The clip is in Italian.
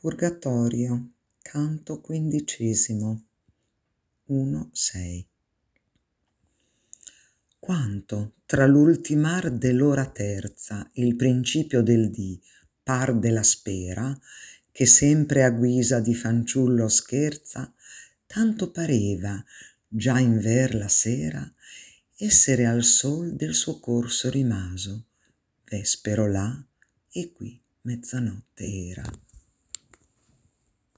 Purgatorio, canto quindicesimo, 1-6. Quanto tra l'ultimar dell'ora terza il principio del dì par della spera, che sempre a guisa di fanciullo scherza, tanto pareva, già in ver la sera, essere al sol del suo corso rimaso. Vespero là e qui mezzanotte era.